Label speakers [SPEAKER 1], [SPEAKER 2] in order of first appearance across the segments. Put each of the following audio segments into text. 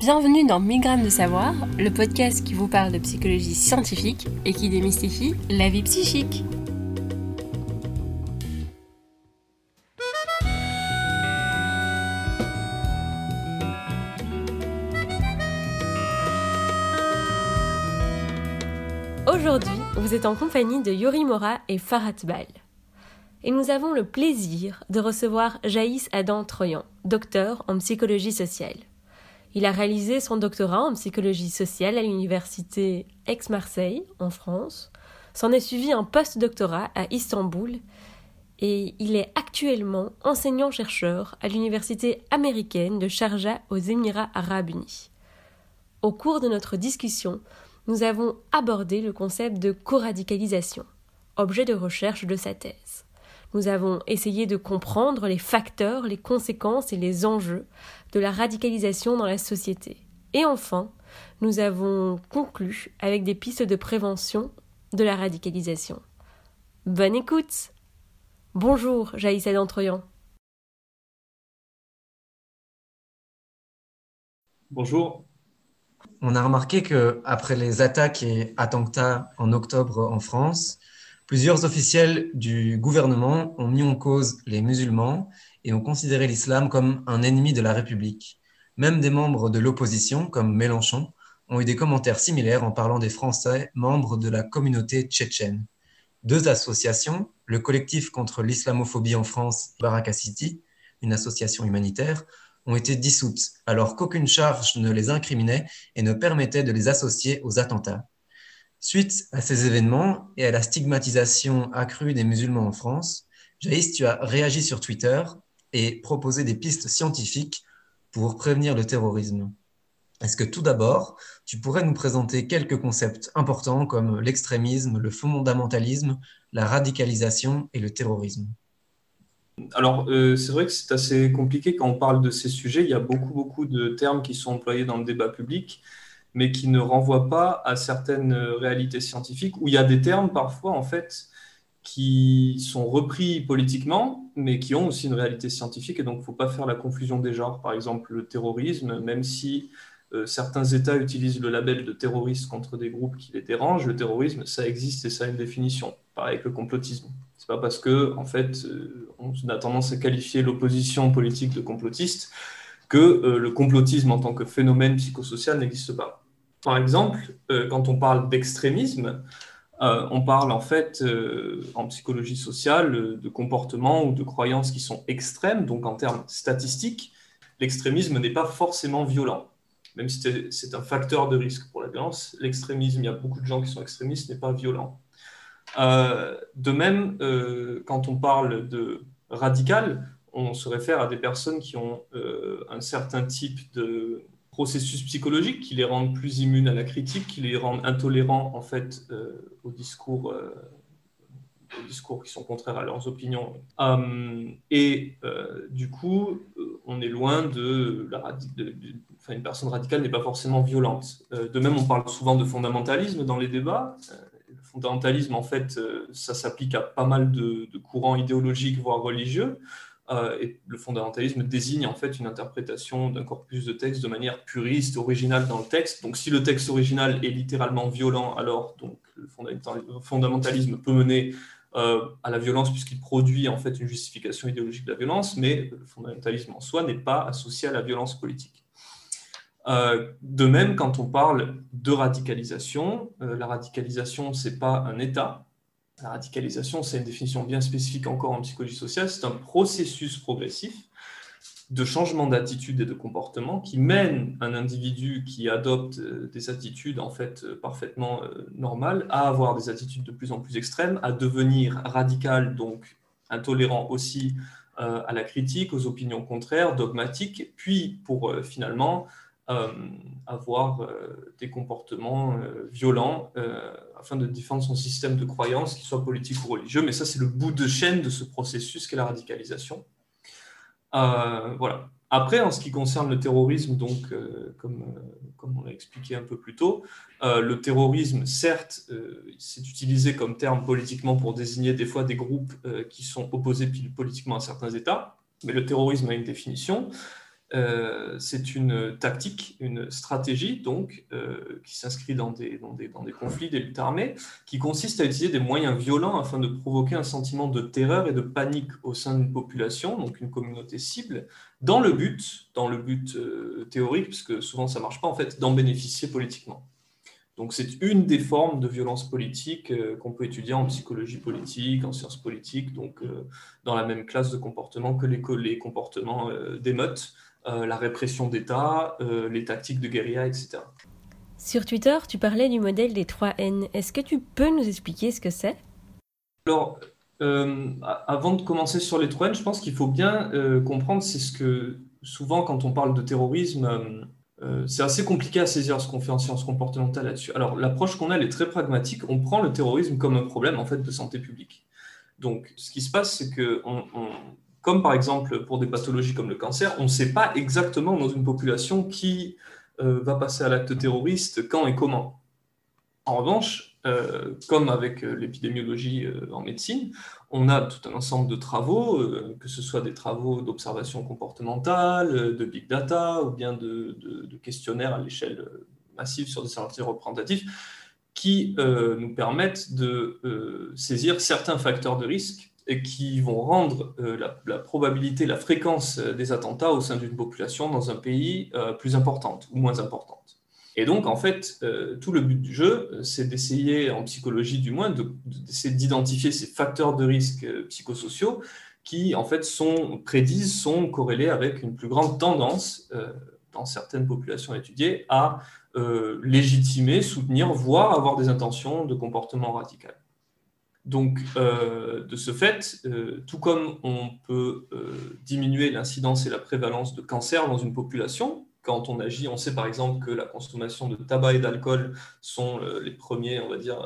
[SPEAKER 1] Bienvenue dans Migrammes de savoir, le podcast qui vous parle de psychologie scientifique et qui démystifie la vie psychique. Aujourd'hui, vous êtes en compagnie de Yori Mora et Farhat Bal. Et nous avons le plaisir de recevoir Jaïs Adam Troyan, docteur en psychologie sociale. Il a réalisé son doctorat en psychologie sociale à l'université Aix-Marseille, en France. S'en est suivi un post-doctorat à Istanbul et il est actuellement enseignant-chercheur à l'université américaine de Sharjah aux Émirats arabes unis. Au cours de notre discussion, nous avons abordé le concept de co-radicalisation, objet de recherche de sa thèse. Nous avons essayé de comprendre les facteurs, les conséquences et les enjeux de la radicalisation dans la société. Et enfin, nous avons conclu avec des pistes de prévention de la radicalisation. Bonne écoute Bonjour, Jaïssa d'Entroyan.
[SPEAKER 2] Bonjour.
[SPEAKER 3] On a remarqué que après les attaques et attentats en octobre en France, Plusieurs officiels du gouvernement ont mis en cause les musulmans et ont considéré l'islam comme un ennemi de la République. Même des membres de l'opposition, comme Mélenchon, ont eu des commentaires similaires en parlant des Français membres de la communauté tchétchène. Deux associations, le collectif contre l'islamophobie en France, Baraka City, une association humanitaire, ont été dissoutes, alors qu'aucune charge ne les incriminait et ne permettait de les associer aux attentats. Suite à ces événements et à la stigmatisation accrue des musulmans en France, Jaïs, tu as réagi sur Twitter et proposé des pistes scientifiques pour prévenir le terrorisme. Est-ce que tout d'abord, tu pourrais nous présenter quelques concepts importants comme l'extrémisme, le fondamentalisme, la radicalisation et le terrorisme?
[SPEAKER 2] Alors, euh, c'est vrai que c'est assez compliqué quand on parle de ces sujets. Il y a beaucoup, beaucoup de termes qui sont employés dans le débat public mais qui ne renvoie pas à certaines réalités scientifiques, où il y a des termes parfois, en fait, qui sont repris politiquement, mais qui ont aussi une réalité scientifique, et donc il ne faut pas faire la confusion des genres. Par exemple, le terrorisme, même si euh, certains États utilisent le label de terroriste contre des groupes qui les dérangent, le terrorisme, ça existe et ça a une définition. Pareil avec le complotisme. C'est pas parce que, en fait, euh, on a tendance à qualifier l'opposition politique de complotiste que euh, le complotisme en tant que phénomène psychosocial n'existe pas. Par exemple, euh, quand on parle d'extrémisme, euh, on parle en fait en psychologie sociale de comportements ou de croyances qui sont extrêmes, donc en termes statistiques, l'extrémisme n'est pas forcément violent. Même si c'est un facteur de risque pour la violence, l'extrémisme, il y a beaucoup de gens qui sont extrémistes, n'est pas violent. de même, quand on parle de radical, on se réfère à des personnes qui ont euh, un certain type de processus psychologique qui les rendent plus immunes à la critique, qui les rendent intolérants en fait euh, aux discours, euh, aux discours qui sont contraires à leurs opinions. et du coup, on est loin de la enfin, une personne radicale n'est pas forcément violente. de même, on parle souvent de fondamentalisme dans les débats. le fondamentalisme, en fait, ça s'applique à pas mal de courants idéologiques, voire religieux. Euh, et le fondamentalisme désigne en fait une interprétation d'un corpus de texte de manière puriste, originale dans le texte. Donc si le texte original est littéralement violent, alors donc, le fondamentalisme peut mener euh, à la violence puisqu'il produit en fait une justification idéologique de la violence, mais le fondamentalisme en soi n'est pas associé à la violence politique. Euh, de même, quand on parle de radicalisation, la radicalisation, ce n'est pas un état, la radicalisation, c'est une définition bien spécifique encore en psychologie sociale, c'est un processus progressif de changement d'attitude et de comportement qui mène un individu qui adopte euh, des attitudes en fait euh, parfaitement euh, normales à avoir des attitudes de plus en plus extrêmes, à devenir radical, donc intolérant aussi à la critique, aux opinions contraires, dogmatique, puis pour finalement avoir des comportements violents afin de défendre son système de croyance, qu'il soit politique ou religieux. Mais ça, c'est le bout de chaîne de ce processus qu'est la radicalisation. voilà. Après, en ce qui concerne le terrorisme, donc, comme, comme on l'a expliqué un peu plus tôt, le terrorisme, certes, c'est utilisé comme terme politiquement pour désigner des fois des groupes qui sont opposés politiquement à certains États, mais le terrorisme a une définition. Euh, c'est une tactique, une stratégie donc euh, qui s'inscrit dans des, dans, des, conflits des luttes armées, qui consiste à utiliser des moyens violents afin de provoquer un sentiment de terreur et de panique au sein d'une population, donc une communauté cible, dans le but, dans le but euh, théorique, puisque souvent ça marche pas en fait, d'en bénéficier politiquement. Donc c'est une des formes de violence politique qu'on peut étudier en psychologie politique, en sciences politiques, donc dans la même classe de comportement que les, les comportements d'émeute euh, la répression d'État, euh, les tactiques de guérilla, etc.
[SPEAKER 1] Sur Twitter, tu parlais du modèle des 3 N. Est-ce que tu peux nous expliquer ce que c'est?
[SPEAKER 2] Alors, euh, avant de commencer sur les 3 N, je pense qu'il faut bien comprendre, c'est ce que souvent quand on parle de terrorisme, c'est assez compliqué à saisir ce qu'on fait en sciences comportementales là-dessus. Alors, l'approche qu'on a, elle est très pragmatique. On prend le terrorisme comme un problème en fait de santé publique. Donc, ce qui se passe, c'est que on, comme par exemple pour des pathologies comme le cancer, on ne sait pas exactement dans une population qui euh, va passer à l'acte terroriste, quand et comment. En revanche, euh, comme avec euh, l'épidémiologie en médecine, on a tout un ensemble de travaux, que ce soit des travaux d'observation comportementale, de big data ou bien de, questionnaires à l'échelle massive sur des salariés représentatifs, qui nous permettent de saisir certains facteurs de risque et qui vont rendre euh, la, probabilité, la fréquence euh, des attentats au sein d'une population dans un pays euh, plus importante ou moins importante. Et donc, en fait, tout le but du jeu, c'est d'essayer, en psychologie du moins, d'essayer d'identifier ces facteurs de risque psychosociaux qui, en fait, sont, prédisent, sont corrélés avec une plus grande tendance, dans certaines populations étudiées, à légitimer, soutenir, voire avoir des intentions de comportement radical. Donc, euh, de ce fait, euh, tout comme on peut euh, diminuer l'incidence et la prévalence de cancer dans une population, quand on agit, on sait par exemple que la consommation de tabac et d'alcool sont les premiers, on va dire,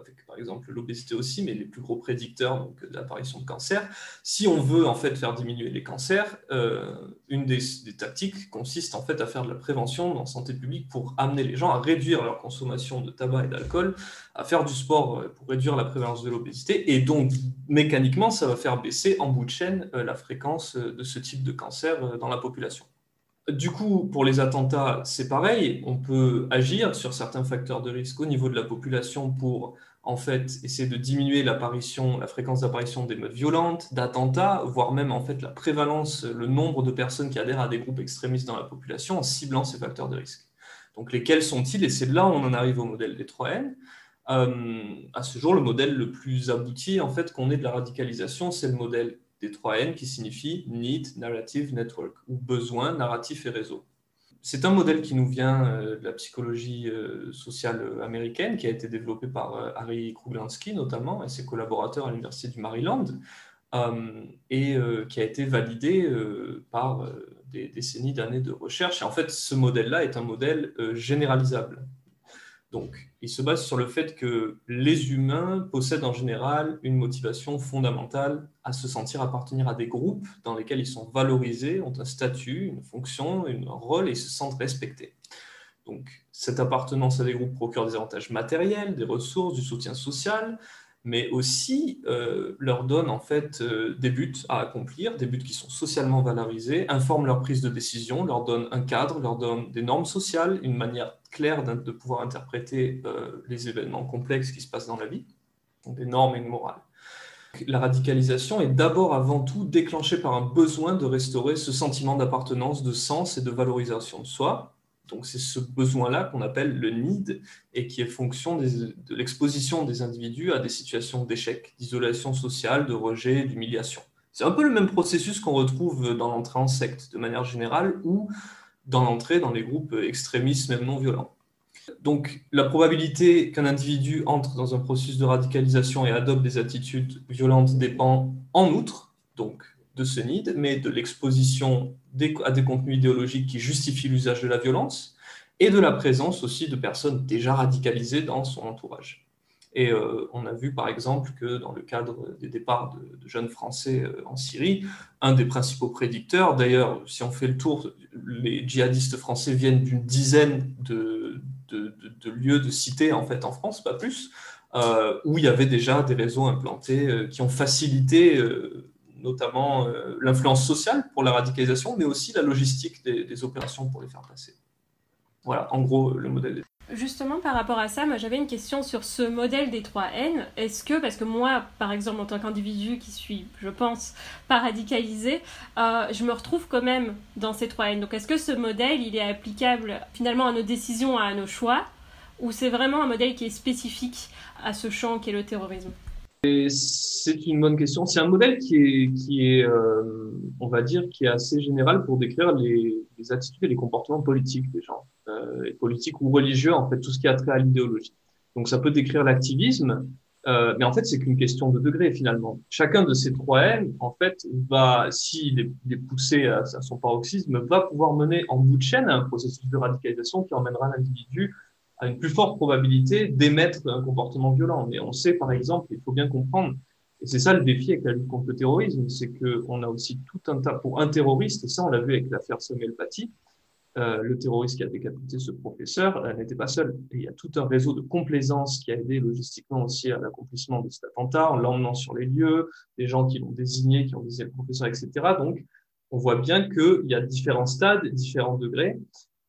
[SPEAKER 2] avec par exemple l'obésité aussi, mais les plus gros prédicteurs donc, de l'apparition de cancer. Si on veut en fait faire diminuer les cancers, euh, une des, tactiques consiste en fait à faire de la prévention en santé publique pour amener les gens à réduire leur consommation de tabac et d'alcool, à faire du sport euh, pour réduire la prévalence de l'obésité, et donc mécaniquement ça va faire baisser en bout de chaîne euh, la fréquence de ce type de cancer dans la population. Du coup, pour les attentats, c'est pareil. On peut agir sur certains facteurs de risque au niveau de la population pour en fait essayer de diminuer l'apparition, la fréquence d'apparition d'émeutes violentes, d'attentats, voire même en fait la prévalence, le nombre de personnes qui adhèrent à des groupes extrémistes dans la population en ciblant ces facteurs de risque. Donc lesquels sont-ils? Et c'est là où on en arrive au modèle des 3N. Euh, à ce jour, le modèle le plus abouti en fait qu'on ait de la radicalisation, c'est le modèle des 3N qui signifie Need, Narrative, Network, ou besoin, narratif et réseau. C'est un modèle qui nous vient euh, de la psychologie euh, sociale américaine, qui a été développé par euh, Harry Kruglansky notamment et ses collaborateurs à l'Université du Maryland, et qui a été validé par des décennies d'années de recherche. En fait, ce modèle-là est un modèle généralisable. Donc, il se base sur le fait que les humains possèdent en général une motivation fondamentale à se sentir appartenir à des groupes dans lesquels ils sont valorisés, ont un statut, une fonction, un rôle et se sentent respectés. Donc, cette appartenance à des groupes procure des avantages matériels, des ressources, du soutien social, mais aussi euh, leur donne en fait euh, des buts à accomplir, des buts qui sont socialement valorisés, informent leur prise de décision, leur donne un cadre, leur donne des normes sociales, une manière claire de pouvoir interpréter euh, les événements complexes qui se passent dans la vie, des normes et une morale. La radicalisation est d'abord avant tout déclenchée par un besoin de restaurer ce sentiment d'appartenance, de sens et de valorisation de soi, donc c'est ce besoin-là qu'on appelle le need et qui est fonction de l'exposition des individus à des situations d'échec, d'isolation sociale, de rejet, d'humiliation. C'est un peu le même processus qu'on retrouve dans l'entrée en secte de manière générale ou dans l'entrée dans les groupes extrémistes, même non violents. Donc la probabilité qu'un individu entre dans un processus de radicalisation et adopte des attitudes violentes dépend en outre, donc de ce need, mais de l'exposition à des contenus idéologiques qui justifient l'usage de la violence et de la présence aussi de personnes déjà radicalisées dans son entourage. Et euh, on a vu par exemple que dans le cadre des départs de, jeunes Français euh, en Syrie, un des principaux prédicteurs, d'ailleurs si on fait le tour, les djihadistes français viennent d'une dizaine de, lieux, de cités en fait en France, pas plus, euh, où il y avait déjà des réseaux implantés qui ont facilité notamment l'influence sociale pour la radicalisation, mais aussi la logistique des, des, opérations pour les faire passer. Voilà, en gros, le modèle.
[SPEAKER 1] Justement, par rapport à ça, moi j'avais une question sur ce modèle des 3 N. Est-ce que, parce que moi, par exemple, en tant qu'individu qui suis, je pense, pas radicalisé, euh, je me retrouve quand même dans ces 3 N. Donc est-ce que ce modèle, il est applicable finalement à nos décisions, à nos choix, ou c'est vraiment un modèle qui est spécifique à ce champ qui est le terrorisme?
[SPEAKER 2] C'est une bonne question. C'est un modèle qui est, qui est euh, on va dire, qui est assez général pour décrire les, les attitudes et les comportements politiques des gens, euh, politiques ou religieux, en fait, tout ce qui a trait à l'idéologie. Donc, ça peut décrire l'activisme, euh, mais en fait, c'est qu'une question de degré finalement. Chacun de ces trois M, en fait, va, s'il est, est, poussé à, à, son paroxysme, va pouvoir mener en bout de chaîne un processus de radicalisation qui emmènera l'individu a une plus forte probabilité d'émettre un comportement violent. Mais on sait, par exemple, il faut bien comprendre, et c'est ça le défi avec la lutte contre le terrorisme, c'est qu'on a aussi tout un tas, pour un terroriste, et ça on l'a vu avec l'affaire Samuel Paty, euh, le terroriste qui a décapité ce professeur euh, n'était pas seul. Et il y a tout un réseau de complaisance qui a aidé logistiquement aussi à l'accomplissement de cet attentat, en l'emmenant sur les lieux, des gens qui l'ont désigné, qui ont désigné le professeur, etc. Donc, on voit bien qu'il y a différents stades, différents degrés,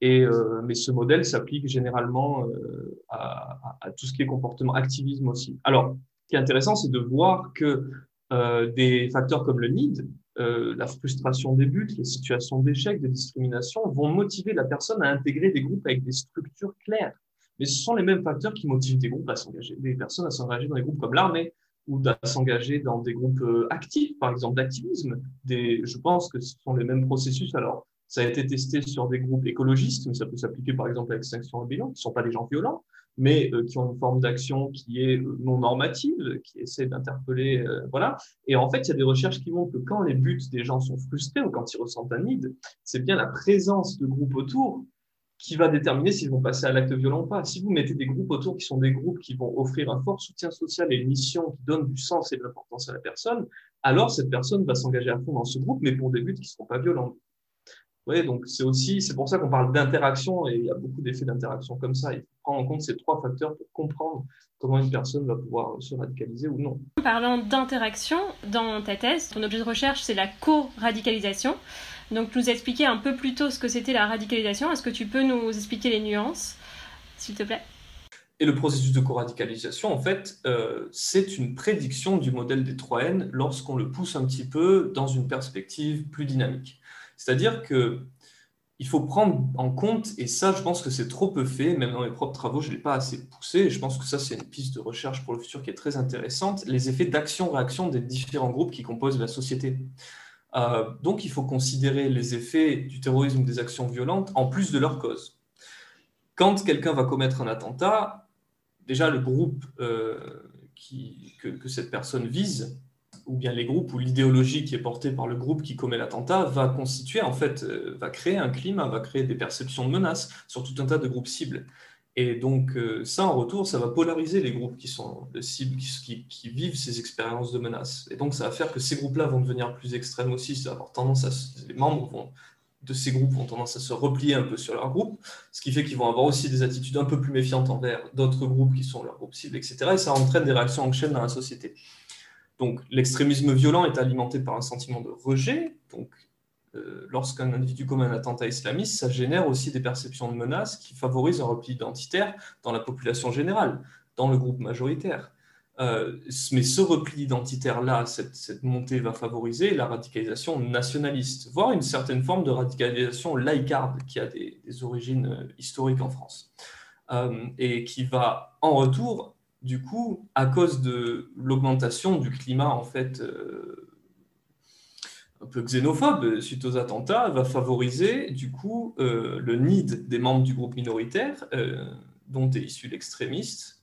[SPEAKER 2] et, euh, mais ce modèle s'applique généralement euh, à, à, tout ce qui est comportement, activisme aussi. Alors, ce qui est intéressant, c'est de voir que euh, des facteurs comme le need, euh, la frustration des buts, les situations d'échec, de discrimination, vont motiver la personne à intégrer des groupes avec des structures claires. Mais ce sont les mêmes facteurs qui motivent des groupes à s'engager, des personnes à s'engager dans des groupes comme l'armée ou à s'engager dans des groupes euh, actifs, par exemple d'activisme. Des, je pense que ce sont les mêmes processus. Alors, ça a été testé sur des groupes écologistes, mais ça peut s'appliquer par exemple à l'extinction Rebellion, qui ne sont pas des gens violents, mais euh, qui ont une forme d'action qui est euh, non normative, qui essaie d'interpeller, euh, voilà. Et en fait, il y a des recherches qui montrent que quand les buts des gens sont frustrés ou quand ils ressentent un nid, c'est bien la présence de groupes autour qui va déterminer s'ils vont passer à l'acte violent ou pas. Si vous mettez des groupes autour qui sont des groupes qui vont offrir un fort soutien social et une mission qui donne du sens et de l'importance à la personne, alors cette personne va s'engager à fond dans ce groupe, mais pour des buts qui ne seront pas violents donc c'est aussi, c'est pour ça qu'on parle d'interaction et il y a beaucoup d'effets d'interaction comme ça. Il faut prendre en compte ces trois facteurs pour comprendre comment une personne va pouvoir se radicaliser ou non.
[SPEAKER 1] En parlant d'interaction, dans ta thèse, ton objet de recherche, c'est la co-radicalisation. Donc, tu nous expliquer un peu plus tôt ce que c'était la radicalisation. Est-ce que tu peux nous expliquer les nuances, s'il te plaît?
[SPEAKER 2] Et le processus de co-radicalisation, en fait, euh, c'est une prédiction du modèle des 3N lorsqu'on le pousse un petit peu dans une perspective plus dynamique. C'est-à-dire que il faut prendre en compte, et ça, je pense que c'est trop peu fait, même dans mes propres travaux, je ne l'ai pas assez poussé, et je pense que ça, c'est une piste de recherche pour le futur qui est très intéressante, les effets d'action-réaction des différents groupes qui composent la société. Euh, donc, il faut considérer les effets du terrorisme des actions violentes en plus de leur cause. Quand quelqu'un va commettre un attentat, déjà, le groupe euh, que cette personne vise ou bien les groupes, ou l'idéologie qui est portée par le groupe qui commet l'attentat va constituer, en fait, euh, va créer un climat, va créer des perceptions de menaces sur tout un tas de groupes cibles. Et donc, euh, ça, en retour, ça va polariser les groupes qui sont de cibles, qui, vivent ces expériences de menaces. Et donc, ça va faire que ces groupes-là vont devenir plus extrêmes aussi. Ça va avoir tendance à, les membres de ces groupes vont tendance à se replier un peu sur leur groupe, ce qui fait qu'ils vont avoir aussi des attitudes un peu plus méfiantes envers d'autres groupes qui sont leurs groupes cibles, etc. Et ça entraîne des réactions en chaîne dans la société. Donc l'extrémisme violent est alimenté par un sentiment de rejet. Donc euh, lorsqu'un individu commet un attentat islamiste, ça génère aussi des perceptions de menaces qui favorisent un repli identitaire dans la population générale, dans le groupe majoritaire. Euh, mais ce repli identitaire-là, cette, montée va favoriser la radicalisation nationaliste, voire une certaine forme de radicalisation laïcarde qui a des, origines euh, historiques en France, et qui va en retour du coup, à cause de l'augmentation du climat en fait euh, un peu xénophobe suite aux attentats, va favoriser du coup euh, le need des membres du groupe minoritaire, euh, dont est issu l'extrémiste,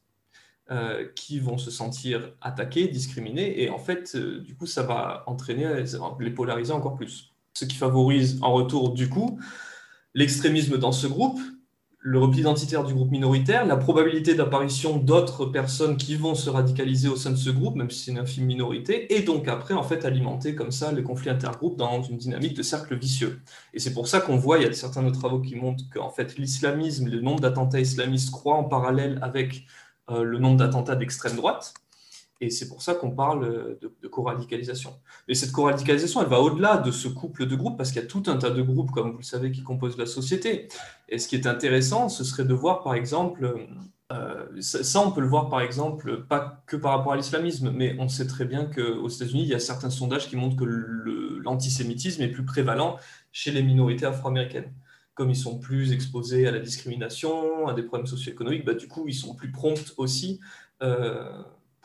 [SPEAKER 2] qui vont se sentir attaqués, discriminés, et en fait, du coup, ça va entraîner, les polariser encore plus. Ce qui favorise en retour, du coup, l'extrémisme dans ce groupe, le repli identitaire du groupe minoritaire, la probabilité d'apparition d'autres personnes qui vont se radicaliser au sein de ce groupe, même si c'est une infime minorité, et donc après, en fait, alimenter comme ça les conflits intergroupes dans une dynamique de cercle vicieux. Et c'est pour ça qu'on voit, il y a certains autres travaux qui montrent qu'en fait, l'islamisme, le nombre d'attentats islamistes croît en parallèle avec euh, le nombre d'attentats d'extrême droite. Et c'est pour ça qu'on parle de, de co-radicalisation. Mais cette co-radicalisation, elle va au-delà de ce couple de groupes, parce qu'il y a tout un tas de groupes, comme vous le savez, qui composent la société. Et ce qui est intéressant, ce serait de voir, par exemple, euh, ça, on peut le voir, par exemple, pas que par rapport à l'islamisme, mais on sait très bien qu'aux États-Unis, il y a certains sondages qui montrent que l'antisémitisme est plus prévalent chez les minorités afro-américaines comme ils sont plus exposés à la discrimination, à des problèmes socio-économiques, bah, du coup, ils sont plus prompts aussi euh,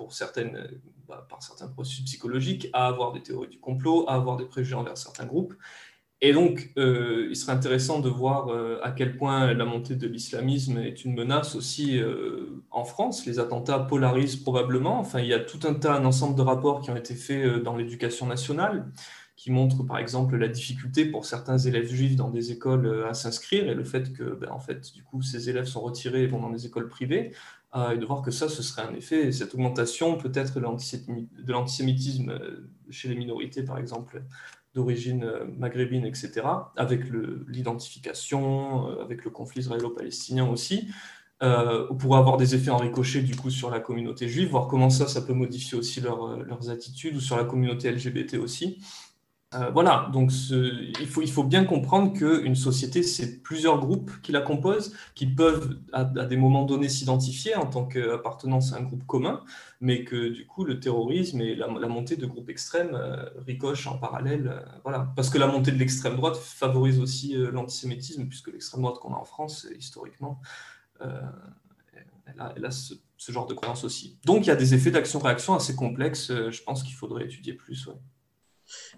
[SPEAKER 2] certaines, bah, par certains processus psychologiques, à avoir des théories du complot, à avoir des préjugés envers certains groupes. Et donc, euh, il serait intéressant de voir euh, à quel point la montée de l'islamisme est une menace aussi euh, en France. Les attentats polarisent probablement. Enfin, il y a tout un tas, un ensemble de rapports qui ont été faits dans l'éducation nationale, qui montrent par exemple la difficulté pour certains élèves juifs dans des écoles à s'inscrire et le fait que, ben, en fait, du coup, ces élèves sont retirés et vont dans des écoles privées. Euh, et de voir que ça, ce serait un effet, cette augmentation peut-être de l'antisémitisme euh, chez les minorités, par exemple, d'origine euh, maghrébine, etc., avec l'identification, avec le conflit israélo-palestinien aussi, euh, pourrait avoir des effets en ricochet du coup sur la communauté juive, voir comment ça, ça peut modifier aussi leurs attitudes, ou sur la communauté LGBT aussi. Euh, voilà, donc il, faut, bien comprendre qu'une société, c'est plusieurs groupes qui la composent, qui peuvent à, des moments donnés s'identifier en tant qu'appartenance à un groupe commun, mais que du coup le terrorisme et la, montée de groupes extrêmes euh, ricochent en parallèle. Euh, voilà. Parce que la montée de l'extrême droite favorise aussi l'antisémitisme, puisque l'extrême droite qu'on a en France, historiquement, elle a, ce, genre de croyance aussi. Donc il y a des effets d'action-réaction assez complexes, je pense qu'il faudrait étudier plus.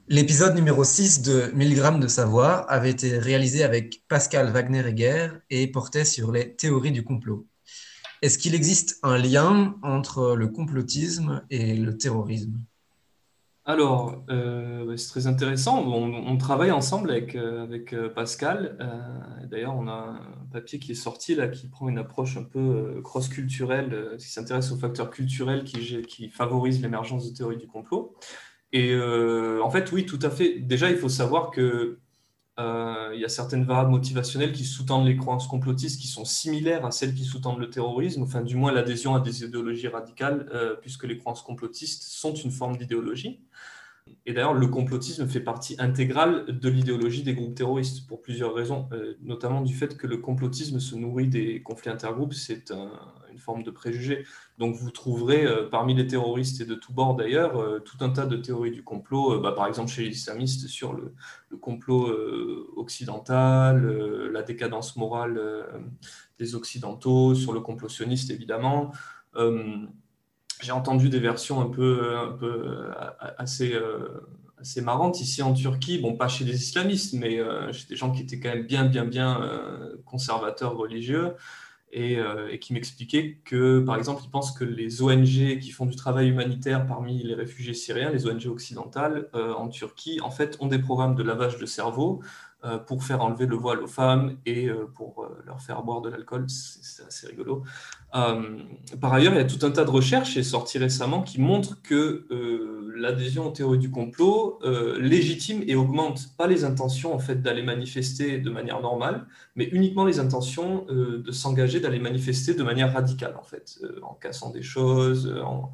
[SPEAKER 3] L'épisode numéro 6 de 1000 grammes de savoir avait été réalisé avec Pascal Wagner-Egger et portait sur les théories du complot. Est-ce qu'il existe un lien entre le complotisme et le terrorisme?
[SPEAKER 2] Alors, euh, c'est très intéressant. On, travaille ensemble avec, euh, euh, Pascal. D'ailleurs, on a un papier qui est sorti là qui prend une approche un peu cross-culturelle, qui s'intéresse aux facteurs culturels qui favorisent l'émergence de théories du complot. Et euh, en fait, oui, tout à fait. Déjà, il faut savoir que euh, y a certaines variables motivationnelles qui sous-tendent les croyances complotistes qui sont similaires à celles qui sous-tendent le terrorisme, enfin du moins l'adhésion à des idéologies radicales, euh, puisque les croyances complotistes sont une forme d'idéologie. Et d'ailleurs, le complotisme fait partie intégrale de l'idéologie des groupes terroristes pour plusieurs raisons, notamment du fait que le complotisme se nourrit des conflits intergroupes. C'est un, une forme de préjugé. Donc vous trouverez euh, parmi les terroristes et de tous bords d'ailleurs euh, tout un tas de théories du complot, euh, bah, par exemple chez les islamistes sur le, complot occidental, la décadence morale des occidentaux, sur le complot sioniste évidemment. J'ai entendu des versions un peu, un peu assez assez marrantes. Ici en Turquie, bon pas chez les islamistes, mais chez des gens qui étaient quand même bien, bien, bien conservateurs religieux, euh, et, qui m'expliquait que, par exemple, il pense que les ONG qui font du travail humanitaire parmi les réfugiés syriens, les ONG occidentales euh, en Turquie, en fait, ont des programmes de lavage de cerveau euh, pour faire enlever le voile aux femmes et pour leur faire boire de l'alcool. C'est assez rigolo. par ailleurs, il y a tout un tas de recherches, et sorties récemment, qui montrent que l'adhésion aux théories du complot euh, légitime et augmente pas les intentions en fait d'aller manifester de manière normale, mais uniquement les intentions euh, de s'engager d'aller manifester de manière radicale en fait, euh, en cassant des choses, en,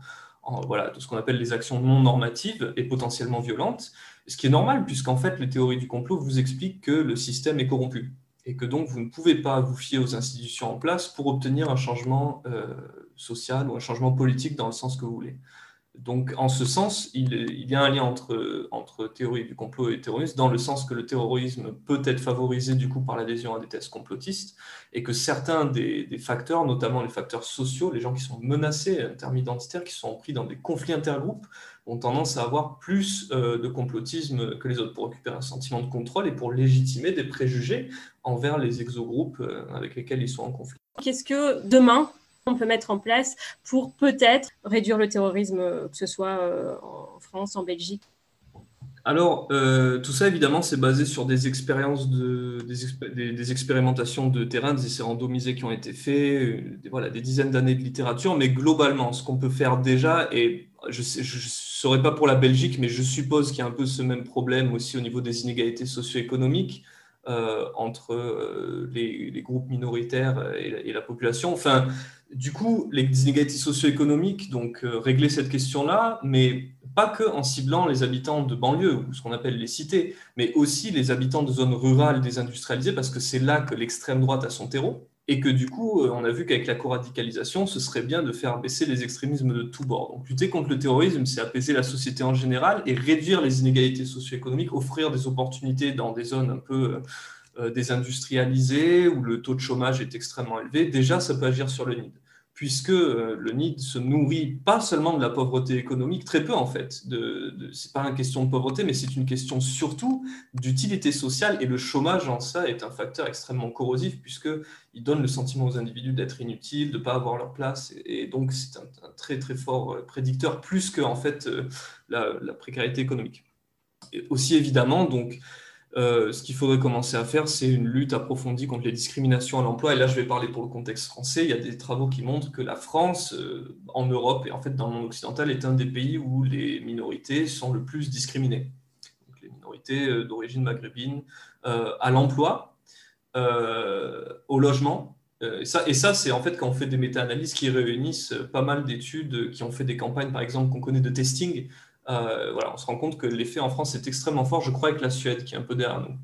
[SPEAKER 2] voilà, tout ce qu'on appelle les actions non normatives et potentiellement violentes. Ce qui est normal puisqu'en fait les théories du complot vous expliquent que le système est corrompu et que donc vous ne pouvez pas vous fier aux institutions en place pour obtenir un changement social ou un changement politique dans le sens que vous voulez. Donc, en ce sens, il, y a un lien entre, théorie du complot et terrorisme, dans le sens que le terrorisme peut être favorisé du coup par l'adhésion à des thèses complotistes, et que certains des, facteurs, notamment les facteurs sociaux, les gens qui sont menacés en termes identitaires, qui sont pris dans des conflits intergroupes, ont tendance à avoir plus euh, de complotisme que les autres pour récupérer un sentiment de contrôle et pour légitimer des préjugés envers les exogroupes euh, avec lesquels ils sont en conflit.
[SPEAKER 1] Qu'est-ce que demain on peut mettre en place pour peut-être réduire le terrorisme, que ce soit euh, en France, en Belgique
[SPEAKER 2] alors, euh, tout ça, évidemment, c'est basé sur des expériences, de, des, expérimentations de terrain, des essais randomisés qui ont été faits, euh, des, voilà, des dizaines d'années de littérature, mais globalement, ce qu'on peut faire déjà, et je ne saurais pas pour la Belgique, mais je suppose qu'il y a un peu ce même problème aussi au niveau des inégalités socio-économiques entre les, groupes minoritaires et la, et la population. Enfin, du coup, les inégalités socio-économiques, donc régler cette question-là, mais pas que en ciblant les habitants de banlieue, ou ce qu'on appelle les cités, mais aussi les habitants de zones rurales désindustrialisées, parce que c'est là que l'extrême droite a son terreau, et que du coup, on a vu qu'avec la co-radicalisation, ce serait bien de faire baisser les extrémismes de tous bords. Donc lutter contre le terrorisme, c'est apaiser la société en général et réduire les inégalités socio-économiques, offrir des opportunités dans des zones un peu euh, désindustrialisées, où le taux de chômage est extrêmement élevé. Déjà, ça peut agir sur le nid puisque euh, le NID se nourrit pas seulement de la pauvreté économique, très peu en fait. De c'est pas une question de pauvreté, mais c'est une question surtout d'utilité sociale, et le chômage en ça est un facteur extrêmement corrosif, puisqu'il donne le sentiment aux individus d'être inutiles, de ne pas avoir leur place, et, donc c'est un, très très fort euh, prédicteur, plus que en fait euh, la, précarité économique. Aussi évidemment, donc, euh, ce qu'il faudrait commencer à faire, c'est une lutte approfondie contre les discriminations à l'emploi. Et là, je vais parler pour le contexte français. Il y a des travaux qui montrent que la France, euh, en Europe et en fait dans le monde occidental, est un des pays où les minorités sont le plus discriminées. les minorités euh, d'origine maghrébine à l'emploi, au logement. Et ça, et ça c'est en fait quand on fait des méta-analyses qui réunissent pas mal d'études qui ont fait des campagnes, par exemple, qu'on connaît de testing euh, voilà, on se rend compte que l'effet en France est extrêmement fort, je crois, avec la Suède qui est un peu derrière nous.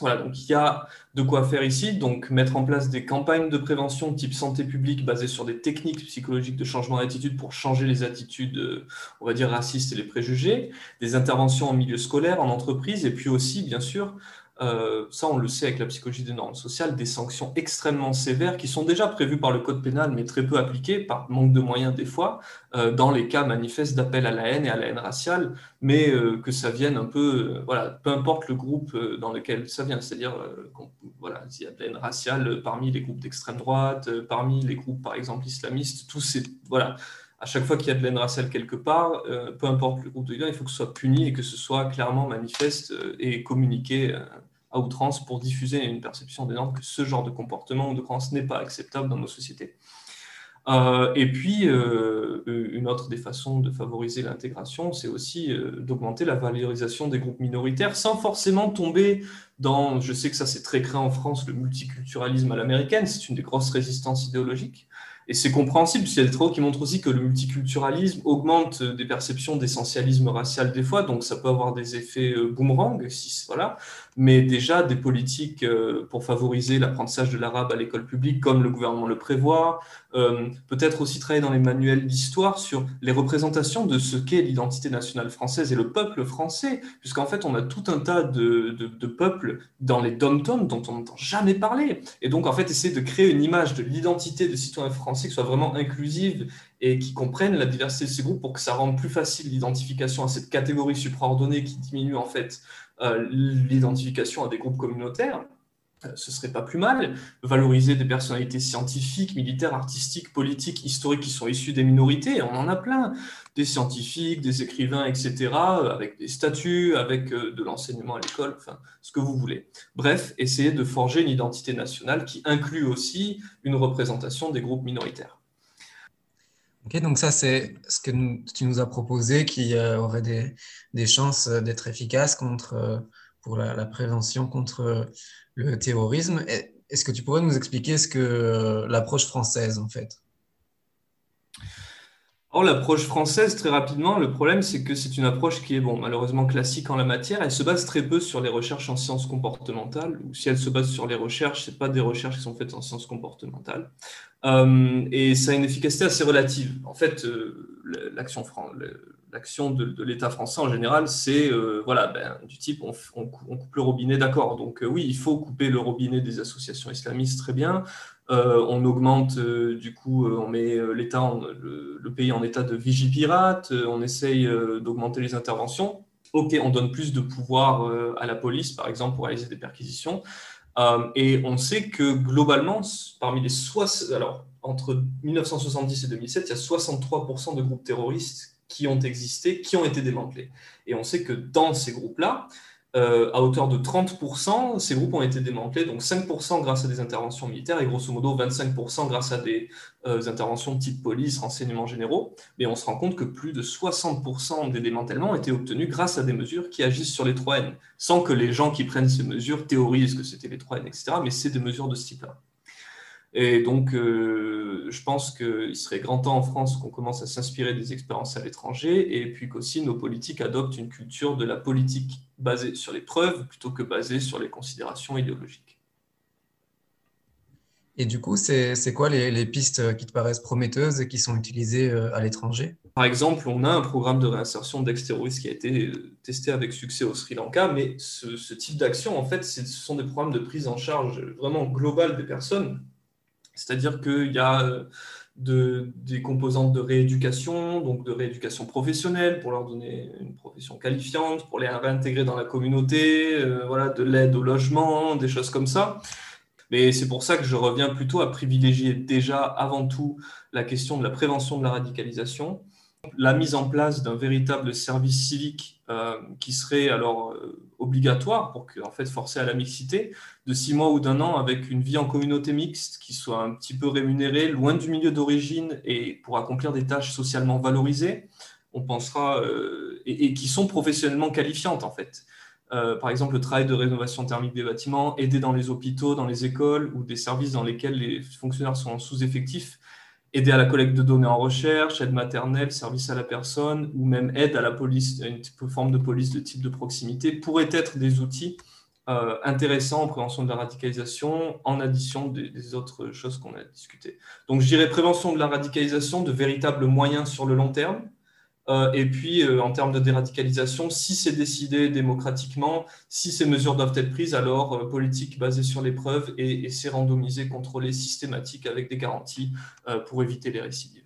[SPEAKER 2] Voilà, donc il y a de quoi faire ici, donc mettre en place des campagnes de prévention type santé publique basées sur des techniques psychologiques de changement d'attitude pour changer les attitudes, euh, on va dire, racistes et les préjugés, des interventions en milieu scolaire, en entreprise, et puis aussi, bien sûr, euh, ça on le sait avec la psychologie des normes sociales, des sanctions extrêmement sévères qui sont déjà prévues par le code pénal mais très peu appliquées par manque de moyens des fois, euh, dans les cas manifestes d'appel à la haine et à la haine raciale, mais euh, que ça vienne un peu, voilà, peu importe le groupe dans lequel ça vient, c'est-à-dire voilà, s'il y a de la haine raciale parmi les groupes d'extrême droite, parmi les groupes par exemple islamistes, tous ces, voilà, à chaque fois qu'il y a de la haine raciale quelque part, peu importe le groupe de gars, il faut que ce soit puni et que ce soit clairement manifeste et communiqué à outrance pour diffuser une perception des normes que ce genre de comportement ou de croyance n'est pas acceptable dans nos sociétés. Euh, et puis, euh, une autre des façons de favoriser l'intégration, c'est aussi euh, d'augmenter la valorisation des groupes minoritaires sans forcément tomber dans, je sais que ça c'est très craint en France, le multiculturalisme à l'américaine, c'est une des grosses résistances idéologiques. Et c'est compréhensible, parce qu'il y a des travaux qui montrent aussi que le multiculturalisme augmente des perceptions d'essentialisme racial des fois, donc ça peut avoir des effets euh, boomerang, si, voilà. mais déjà des politiques euh, pour favoriser l'apprentissage de l'arabe à l'école publique, comme le gouvernement le prévoit, euh, peut-être aussi travailler dans les manuels d'histoire sur les représentations de ce qu'est l'identité nationale française et le peuple français, puisqu'en fait on a tout un tas de, de, peuples dans les dom dont on n'entend jamais parler, et donc en fait essayer de créer une image de l'identité de citoyens français qui soit vraiment inclusive et qui comprenne la diversité de ces groupes pour que ça rende plus facile l'identification à cette catégorie supraordonnée qui diminue en fait euh, l'identification à des groupes communautaires. Euh, ce serait pas plus mal. Valoriser des personnalités scientifiques, militaires, artistiques, politiques, historiques qui sont issues des minorités, on en a plein. Des scientifiques, des écrivains, etc., avec des statuts, avec euh, de l'enseignement à l'école, enfin, ce que vous voulez. Bref, essayer de forger une identité nationale qui inclut aussi une représentation des groupes minoritaires.
[SPEAKER 3] Ok, donc ça, c'est ce que tu nous as proposé qui euh, aurait des, des chances d'être efficace contre, pour la, prévention contre le terrorisme. Est-ce que tu pourrais nous expliquer ce que euh, l'approche française, en fait?
[SPEAKER 2] Alors, l'approche française, très rapidement, le problème, c'est que c'est une approche qui est, bon, malheureusement classique en la matière. Elle se base très peu sur les recherches en sciences comportementales, ou si elle se base sur les recherches, ce pas des recherches qui sont faites en sciences comportementales. Euh, et ça a une efficacité assez relative. En fait, euh, l'action l'action de, l'État français en général, c'est euh, voilà, ben, du type on, coupe le robinet, d'accord. Donc euh, oui, il faut couper le robinet des associations islamistes, très bien. Euh, on augmente, du coup, on met l'État, le, pays en état de vigipirate, on essaye d'augmenter les interventions. Ok, on donne plus de pouvoir à la police, par exemple, pour réaliser des perquisitions. et on sait que globalement, parmi les 60, alors entre 1970 et 2007, il y a 63% de groupes terroristes qui ont existé, qui ont été démantelés. Et on sait que dans ces groupes-là, euh, à hauteur de 30%, ces groupes ont été démantelés, donc 5% grâce à des interventions militaires et grosso modo 25% grâce à des euh, interventions type police, renseignements généraux. Mais on se rend compte que plus de 60% des démantèlements ont été obtenus grâce à des mesures qui agissent sur les 3N, sans que les gens qui prennent ces mesures théorisent que c'était les 3N, etc. Mais c'est des mesures de ce type-là. Et donc, euh, je pense qu'il serait grand temps en France qu'on commence à s'inspirer des expériences à l'étranger et puis qu'aussi nos politiques adoptent une culture de la politique basée sur les preuves plutôt que basée sur les considérations idéologiques.
[SPEAKER 3] Et du coup, c'est quoi les, pistes qui te paraissent prometteuses et qui sont utilisées euh, à l'étranger?
[SPEAKER 2] Par exemple, on a un programme de réinsertion d'ex-terroristes qui a été euh, testé avec succès au Sri Lanka, mais ce, ce type d'action, en fait, ce sont des programmes de prise en charge vraiment globale des personnes c'est-à-dire qu'il y a euh, des composantes de rééducation, donc de rééducation professionnelle pour leur donner une profession qualifiante, pour les réintégrer dans la communauté, euh, de l'aide au logement, des choses comme ça. Mais c'est pour ça que je reviens plutôt à privilégier déjà avant tout la question de la prévention de la radicalisation, la mise en place d'un véritable service civique euh, qui serait alors obligatoire pour que, en fait, forcer à la mixité de six mois ou d'un an avec une vie en communauté mixte qui soit un petit peu rémunérée, loin du milieu d'origine et pour accomplir des tâches socialement valorisées. On pensera euh, et, qui sont professionnellement qualifiantes en fait. Euh, par exemple, le travail de rénovation thermique des bâtiments, aider dans les hôpitaux, dans les écoles ou des services dans lesquels les fonctionnaires sont sous-effectif, aider à la collecte de données en recherche, aide maternelle, service à la personne, ou même aide à la police, une forme de police de type de proximité, pourraient être des outils euh, intéressants en prévention de la radicalisation, en addition des, autres choses qu'on a discutées. Donc je dirais prévention de la radicalisation, de véritables moyens sur le long terme, et puis, euh, en termes de déradicalisation, si c'est décidé démocratiquement, si ces mesures doivent être prises, alors euh, politique basée sur les preuves et, et c'est randomisé, contrôlé, systématique avec des garanties pour éviter les récidives.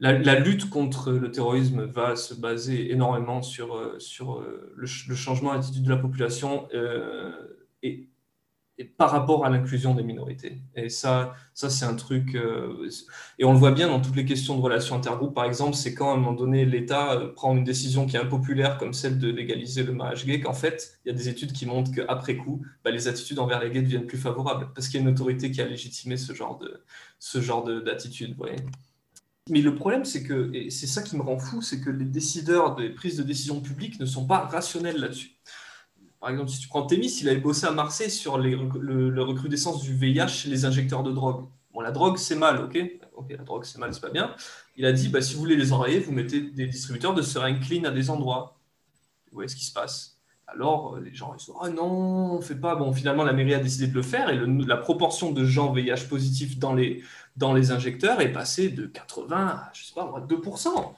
[SPEAKER 2] La, lutte contre le terrorisme va se baser énormément sur, sur le, le, changement d'attitude de la population et et par rapport à l'inclusion des minorités. Et ça, ça c'est un truc, euh, et on le voit bien dans toutes les questions de relations intergroupes, par exemple, c'est quand à un moment donné l'État euh, prend une décision qui est impopulaire, comme celle de légaliser le mariage gay, qu'en fait, il y a des études qui montrent qu'après coup, bah, les attitudes envers les gays deviennent plus favorables, parce qu'il y a une autorité qui a légitimé ce genre de ce genre d'attitude. Mais le problème, c'est que, et c'est ça qui me rend fou, c'est que les décideurs des prises de décision publiques ne sont pas rationnels là-dessus. Par exemple, si tu prends Témis, il avait bossé à Marseille sur le, recrudescence du VIH chez les injecteurs de drogue. Bon, la drogue, c'est mal, ok? Ok, la drogue, c'est mal, c'est pas bien. Il a dit, bah, si vous voulez les enrayer, vous mettez des distributeurs de seringues clean à des endroits. Vous voyez ce qui se passe. Alors, euh, les gens, ils sont, ah non, on fait pas. Bon, finalement, la mairie a décidé de le faire et la proportion de gens VIH positifs dans les, dans les injecteurs est passée de 80 à, je sais pas, 2%.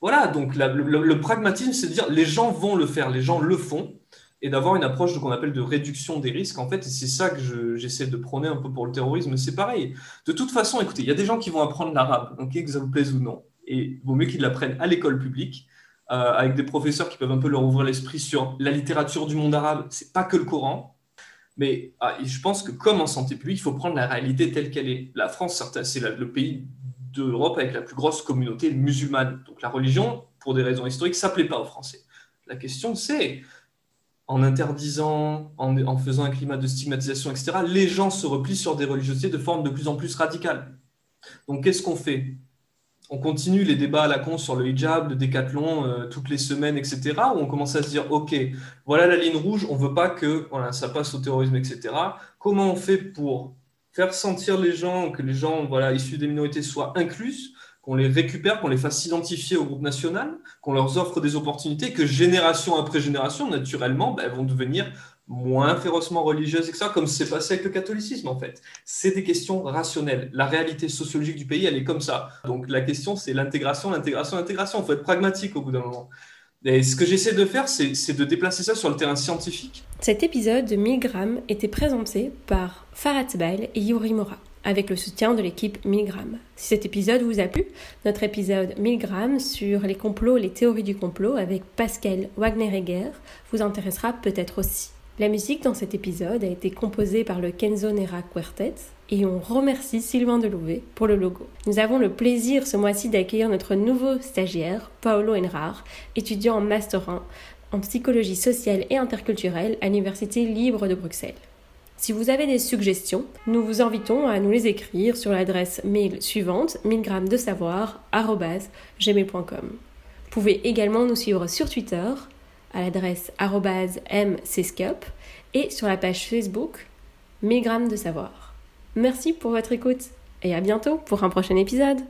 [SPEAKER 2] Voilà, donc le, le pragmatisme, c'est de dire, les gens vont le faire, les gens le font et d'avoir une approche qu'on appelle de réduction des risques, en fait, et c'est ça que j'essaie de prôner un peu pour le terrorisme, c'est pareil. De toute façon, écoutez, il y a des gens qui vont apprendre l'arabe, ok, que ça vous plaise ou non, et vaut mieux qu'ils l'apprennent à l'école publique, euh, avec des professeurs qui peuvent un peu leur ouvrir l'esprit sur la littérature du monde arabe, c'est pas que le Coran, mais ah, je pense que comme en santé publique, il faut prendre la réalité telle qu'elle est. La France, c'est le pays d'Europe avec la plus grosse communauté musulmane. Donc la religion, pour des raisons historiques, ça plaît pas aux Français. La question, c'est en interdisant, en, faisant un climat de stigmatisation, etc., les gens se replient sur des religiosités de forme de plus en plus radicale. Donc, qu'est-ce qu'on fait? On continue les débats à la con sur le hijab, le décathlon, euh, toutes les semaines, etc., où on commence à se dire, OK, voilà la ligne rouge, on ne veut pas que voilà, ça passe au terrorisme, etc. Comment on fait pour faire sentir les gens, que les gens voilà, issus des minorités soient inclus qu'on les récupère, qu'on les fasse s'identifier au groupe national, qu'on leur offre des opportunités, que génération après génération, naturellement, ben, vont devenir moins férocement religieuses, etc., comme c'est passé avec le catholicisme, en fait. C'est des questions rationnelles. La réalité sociologique du pays, elle est comme ça. Donc la question, c'est l'intégration, l'intégration, l'intégration. Il faut être pragmatique au bout d'un moment. Et ce que j'essaie de faire, c'est de déplacer ça sur le terrain scientifique.
[SPEAKER 1] Cet épisode de 1000 grammes était présenté par Farhat Bail et Yuri Mora avec le soutien de l'équipe Milgram. Si cet épisode vous a plu, notre épisode Milgram sur les complots, les théories du complot avec Pascal Wagner-Egger vous intéressera peut-être aussi. La musique dans cet épisode a été composée par le Kenzo Nera Quartet et on remercie Sylvain Delouvet pour le logo. Nous avons le plaisir ce mois-ci d'accueillir notre nouveau stagiaire, Paolo Enrar, étudiant en Master 1 en psychologie sociale et interculturelle à l'Université libre de Bruxelles. Si vous avez des suggestions, nous vous invitons à nous les écrire sur l'adresse mail suivante 1000 de savoir@gmail.com. Vous pouvez également nous suivre sur Twitter à l'adresse mcscup et sur la page Facebook 1000 de savoir. Merci pour votre écoute et à bientôt pour un prochain épisode.